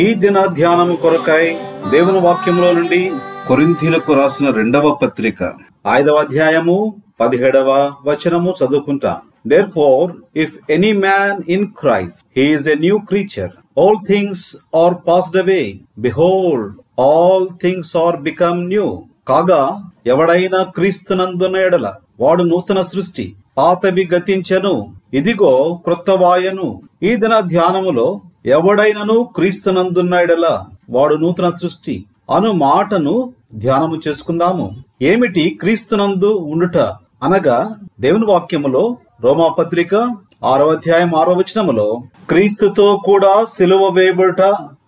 ఈ దిన ధ్యానము కొరకై దేవుని వాక్యములో నుండి కొరింథీలకు రాసిన రెండవ పత్రిక. ఐదవ అధ్యాయము పదిహేడవ వచనము చదువుకుంటా. Therefore if any man in Christ he's a new creature all things are passed away behold all things are become new కాగా ఎవడైనా క్రీస్తునందున ఎడల వాడు నూతన సృష్టి పాతవి గతించెను. ఇదిగో క్రొత్తవాయను ఈ దిన ధ్యానములో ఎవడైనను క్రీస్తునందున్నాడలా వాడు నూతన సృష్టి అను మాటను ధ్యానము చేసుకుందాము. ఏమిటి క్రీస్తునందు ఉండుట? అనగా దేవుని వాక్యములో రోమాపత్రిక ఆరవ అధ్యాయం ఆరో వచనములో క్రీస్తుతో కూడా సిలువ వేయబడుట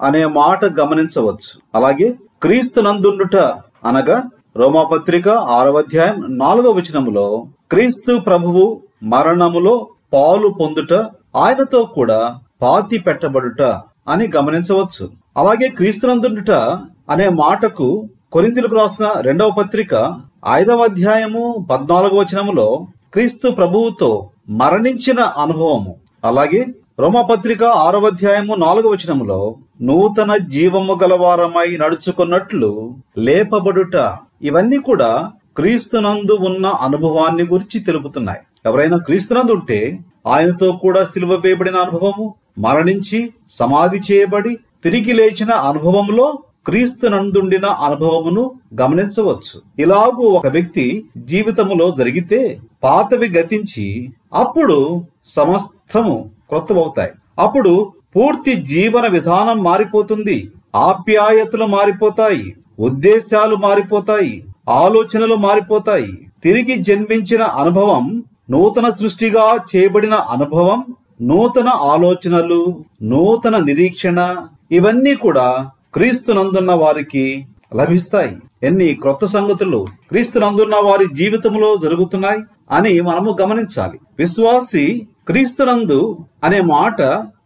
అనే మాట గమనించవచ్చు. అలాగే క్రీస్తునందుండుట అనగా రోమాపత్రిక ఆరవ అధ్యాయం నాలుగవ వచనములో క్రీస్తు ప్రభువు మరణములో పాలు పొందుట ఆయనతో కూడా పాతి పెట్టబడుట అని గమనించవచ్చు. అలాగే క్రీస్తునందుట అనే మాటకు కొరింతలకు రాసిన రెండవ పత్రిక ఐదవ అధ్యాయము పద్నాలుగో వచనములో క్రీస్తు ప్రభువుతో మరణించిన అనుభవము. అలాగే రోమపత్రిక ఆరవ అధ్యాయము నాలుగవ వచనములో నూతన జీవము గలవారమై నడుచుకున్నట్లు లేపబడుట ఇవన్నీ కూడా క్రీస్తునందు ఉన్న అనుభవాన్ని గురించి తెలుపుతున్నాయి. ఎవరైనా క్రీస్తునందు ఉంటే ఆయనతో కూడా సిలువ వేయబడిన అనుభవము? మరణించి సమాధి చేయబడి తిరిగి లేచిన అనుభవంలో క్రీస్తునందుండిన అనుభవమును గమనించవచ్చు. ఇలాగూ ఒక వ్యక్తి జీవితములో జరిగితే పాతవి గతించి అప్పుడు సమస్తము క్రొత్తమవుతాయి అప్పుడు పూర్తి జీవన విధానం మారిపోతుంది. ఆప్యాయతలు మారిపోతాయి. ఉద్దేశాలు మారిపోతాయి. ఆలోచనలు మారిపోతాయి. తిరిగి జన్మించిన అనుభవం నూతన సృష్టిగా చేయబడిన అనుభవం నూతన ఆలోచనలు నూతన నిరీక్షణ ఇవన్నీ కూడా క్రీస్తునందున్న వారికి లభిస్తాయి. ఎన్ని క్రొత్త సంగతులు క్రీస్తునందున్న వారి జీవితంలో జరుగుతున్నాయి అని మనము గమనించాలి. విశ్వాసి క్రీస్తునందు అనే మాట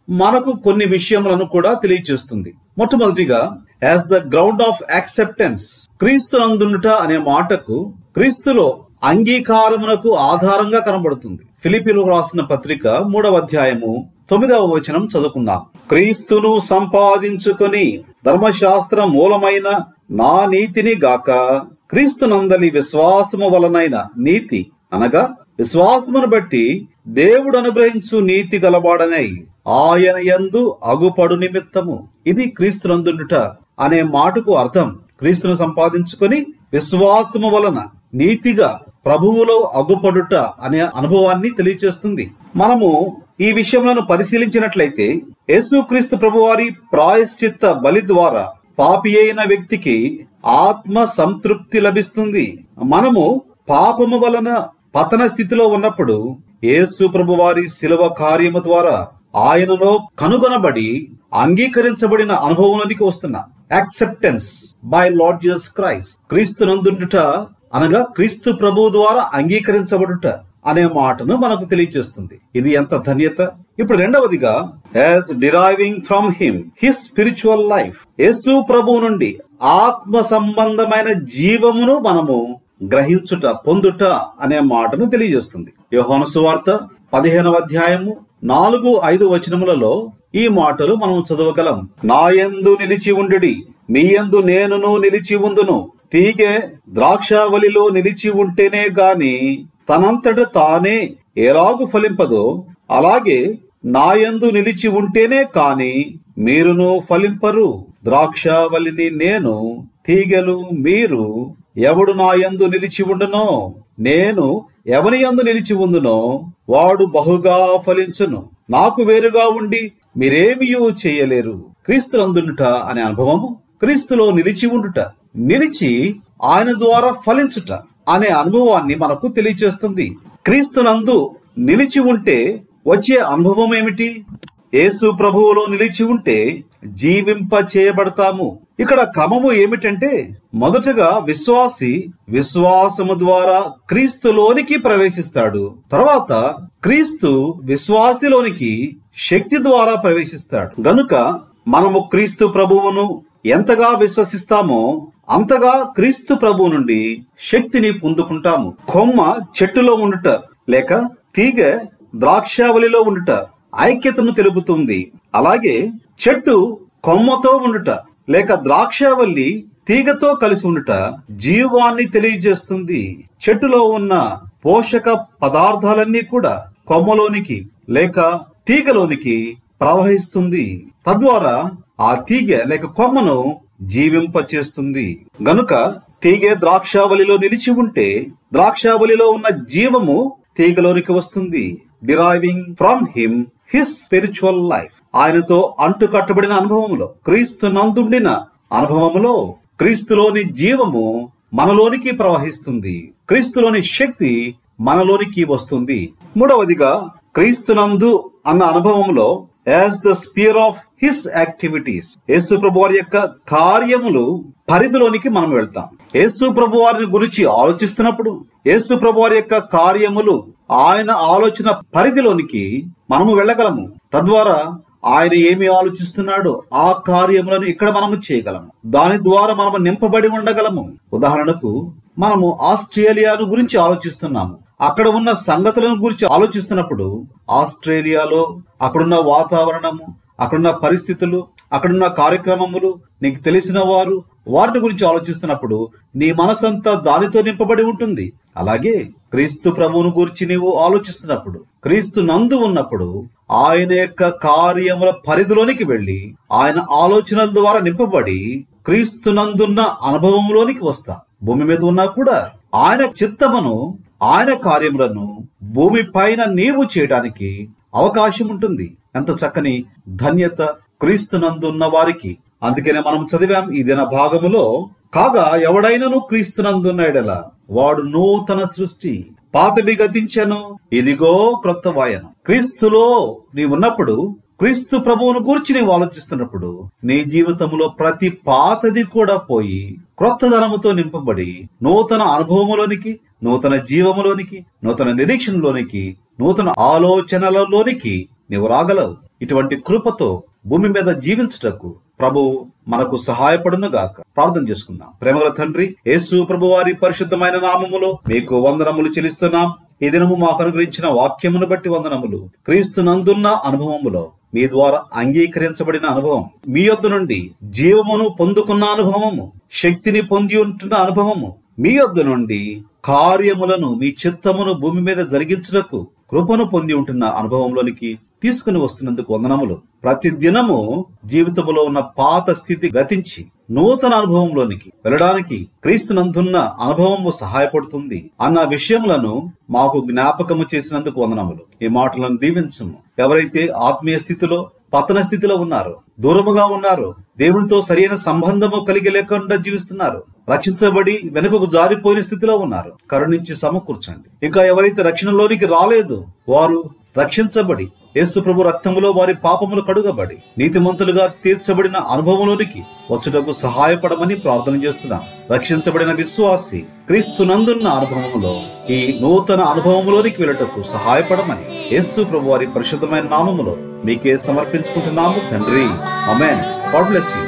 మనకు కొన్ని విషయములను కూడా తెలియజేస్తుంది మొట్టమొదటిగా as the ground of acceptance క్రీస్తునందునుట అనే మాటకు క్రీస్తులో అంగీకారమునకు ఆధారంగా కనబడుతుంది. ఫిలిపిలో రాసిన పత్రిక మూడవ అధ్యాయము తొమ్మిదవ వచనం చదువుకుందాం. క్రీస్తును సంపాదించుకొని ధర్మశాస్త్ర మూలమైన నా నీతిని గాక క్రీస్తునందలి విశ్వాసము వలనైన నీతి అనగా విశ్వాసమును బట్టి దేవుడు అనుగ్రహించు నీతి గలవాడనై ఆయన యందు అగుపడు నిమిత్తము. ఇది క్రీస్తునందుట అనే మాటకు అర్థం. క్రీస్తును సంపాదించుకొని విశ్వాసము వలన నీతిగా ప్రభువులో అగ్గుపడుట అనే అనుభవాన్ని తెలియచేస్తుంది. మనము ఈ విషయంలో పరిశీలించినట్లయితే యేసుక్రీస్తు ప్రభువారి ప్రాయశ్చిత్త బలి ద్వారా పాపి అయిన వ్యక్తికి ఆత్మ సంతృప్తి లభిస్తుంది. మనము పాపము వలన పతన స్థితిలో ఉన్నప్పుడు యేసు ప్రభువారి శిలువ కార్యము ద్వారా ఆయనలో కనుగొనబడి అంగీకరించబడిన అనుభవంలోనికి వస్తున్న acceptance by Lord Jesus Christ. క్రీస్తు నందుట అనగా క్రీస్తు ప్రభువు ద్వారా అంగీకరించబడుట అనే మాటను మనకు తెలియజేస్తుంది. ఇది ఎంత ధన్యత? ఇప్పుడు రెండవదిగా as deriving from him his spiritual life యేసు ప్రభు నుండి ఆత్మ సంబంధమైన జీవమును మనము గ్రహించుట పొందుట అనే మాటను తెలియజేస్తుంది. యోహాను సువార్త పదిహేనవ అధ్యాయము నాలుగు ఐదు వచనములలో ఈ మాటలు మనం చదవగలం. నాయందు నిలిచి ఉండుడి మీయందు నేనును నిలిచి ఉందును. తీగె ద్రాక్షావలిలో నిలిచి ఉంటేనే గాని తనంతట తానే ఎలాగు ఫలింపదో అలాగే నాయందు నిలిచి ఉంటేనే కాని మీరును ఫలింపరు. ద్రాక్షావలిని నేను తీగలు మీరు ఎవడు నాయందు నిలిచి ఉండునో నేను ఎవని యందు నిలిచి ఉందునో వాడు బహుగా ఫలించును. నాకు వేరుగా ఉండి మీరేమియూ చేయలేరు. క్రీస్తులందునుట అనే అనుభవము క్రీస్తులో నిలిచి ఉండుట. నిలిచి ఆయన ద్వారా ఫలించుట అనే అనుభవాన్ని మనకు తెలియచేస్తుంది. క్రీస్తునందు నిలిచి ఉంటే వచ్చే అనుభవం ఏమిటి? యేసు ప్రభువులో నిలిచి ఉంటే జీవింప చేయబడతాము ఇక్కడ క్రమము ఏమిటంటే మొదటగా విశ్వాసి విశ్వాసము ద్వారా క్రీస్తులోనికి ప్రవేశిస్తాడు. తర్వాత క్రీస్తు విశ్వాసిలోనికి శక్తి ద్వారా ప్రవేశిస్తాడు. గనుక మనము క్రీస్తు ప్రభువును ఎంతగా విశ్వసిస్తామో అంతగా క్రీస్తు ప్రభు నుండి శక్తిని పొందుకుంటాము. కొమ్మ చెట్టులో ఉండుట లేక తీగ ద్రాక్షావళిలో ఉండుట ఐక్యతను తెలుపుతుంది. అలాగే చెట్టు కొమ్మతో ఉండుట లేక ద్రాక్షావల్లి తీగతో కలిసి ఉండుట జీవాన్ని తెలియజేస్తుంది. చెట్టులో ఉన్న పోషక పదార్థాలన్నీ కూడా కొమ్మలోనికి లేక తీగలోనికి ప్రవహిస్తుంది. తద్వారా ఆ తీగ లేక కొమ్మను జీవింపచేస్తుంది. గనుక తీగే ద్రాక్షావళిలో నిలిచి ఉంటే ద్రాక్షావళిలో ఉన్న జీవము తీగలోనికి వస్తుంది. Deriving from him his spiritual life ఆయనతో అంటు కట్టబడిన క్రీస్తు నందుండిన అనుభవములో క్రీస్తులోని జీవము మనలోనికి ప్రవహిస్తుంది. క్రీస్తులోని శక్తి మనలోనికి వస్తుంది. మూడవదిగా క్రీస్తునందు అన్న అనుభవంలో as the sphere of his activities యేసు ప్రభు వారి యొక్క కార్యములు పరిధిలోనికి మనం వెళ్తాం. యేసు ప్రభు వారిని గురించి ఆలోచిస్తున్నప్పుడు యేసు ప్రభు వారి యొక్క కార్యములు ఆయన ఆలోచన పరిధిలోనికి మనము వెళ్ళగలము. తద్వారా ఆయన ఏమి ఆలోచిస్తున్నాడో ఆ కార్యములను ఇక్కడ మనము చేయగలము. దాని ద్వారా మనము నింపబడి ఉండగలము. ఉదాహరణకు మనము ఆస్ట్రేలియాను గురించి ఆలోచిస్తున్నాము. అక్కడ ఉన్న సంగతులను గురించి ఆలోచిస్తున్నప్పుడు ఆస్ట్రేలియాలో అక్కడున్న వాతావరణము అక్కడున్న పరిస్థితులు అక్కడున్న కార్యక్రమములు నీకు తెలిసిన వారు వారిని గురించి ఆలోచిస్తున్నప్పుడు నీ మనసంతా దానితో నింపబడి ఉంటుంది. అలాగే క్రీస్తు ప్రభువును గురించి నీవు ఆలోచిస్తున్నప్పుడు క్రీస్తు నందు ఉన్నప్పుడు ఆయన యొక్క కార్యముల పరిధిలోనికి వెళ్ళి ఆయన ఆలోచనల ద్వారా నింపబడి క్రీస్తు నందున్న అనుభవంలోనికి వస్తా. భూమి మీద ఉన్నా కూడా ఆయన చిత్తమును ఆయన కార్యములను భూమి పైన నీవు చేయడానికి అవకాశం ఉంటుంది ఎంత చక్కని ధన్యత క్రీస్తునందున్న వారికి. అందుకనే మనం చదివాం ఈ దిన భాగములో కాగా ఎవడైనను క్రీస్తునందున్న ఎడల వాడు నూతన సృష్టి పాతవి గతించను ఇదిగో క్రొత్త వాయనం. క్రీస్తులో నీవున్నప్పుడు క్రీస్తు ప్రభువును గూర్చి నీవు ఆలోచిస్తున్నప్పుడు నీ జీవితంలో ప్రతి పాతది కూడా పోయి క్రొత్త ధనముతో నింపబడి నూతన అనుభవములోనికి నూతన జీవములోనికి నూతన నిరీక్షణలోనికి నూతన ఆలోచనలలోనికి నీవు రాగలవు. ఇటువంటి కృపతో భూమి మీద జీవించుటకు ప్రభు మనకు సహాయపడును గాక. ప్రార్థన చేసుకుందాం. ప్రేమగల తండ్రి యేసు ప్రభు వారి పరిశుద్ధమైన నామములో మీకు వందనములు చెల్లిస్తున్నాం. ఈ దినము మాకు అనుగ్రహించిన వాక్యమును బట్టి వందనములు. క్రీస్తు నందున్న అనుభవములో మీ ద్వారా అంగీకరించబడిన అనుభవం మీ యొద్ద నుండి జీవమును పొందుకున్న అనుభవము శక్తిని పొంది ఉంటున్న అనుభవము మీ యొద్ద నుండి కార్యములను మీ చిత్తమును భూమి మీద జరిగించుటకు కృపను పొంది ఉంటున్న అనుభవంలోనికి తీసుకుని వస్తున్నందుకు వందనములు. ప్రతి దినము జీవితంలో ఉన్న పాత స్థితి గతించి నూతన అనుభవంలోనికి వెళ్ళడానికి క్రీస్తునందున్న అనుభవము సహాయపడుతుంది అన్న విషయములను మాకు జ్ఞాపకము చేసినందుకు వందనములు. ఈ మాటలను దీవించము. ఎవరైతే ఆత్మీయ స్థితిలో పతన స్థితిలో ఉన్నారు దూరముగా ఉన్నారు దేవునితో సరైన సంబంధము కలిగి లేకుండా జీవిస్తున్నారు రక్షించబడి వెనుకకు జారిపోయిన స్థితిలో ఉన్నారు. కరుణించి సమకూర్చండి. ఇంకా ఎవరైతే రక్షణలోనికి రాలేదు వారు రక్షించబడి యేసు ప్రభు రక్తములో వారి పాపములు కడుగబడి నీతిమంతులుగా తీర్చబడిన అనుభవంలోనికి వచ్చుటకు సహాయపడమని ప్రార్థన చేస్తున్నాం. రక్షించబడిన విశ్వాసి క్రీస్తునందున్న అనుభవములో ఈ నూతన అనుభవములోనికి వెళ్ళటకు సహాయపడమని యేసు ప్రభు వారి పరిశుద్ధమైన నామములో మీకే సమర్పించుకుంటున్నాము తండ్రి. Amen God bless you.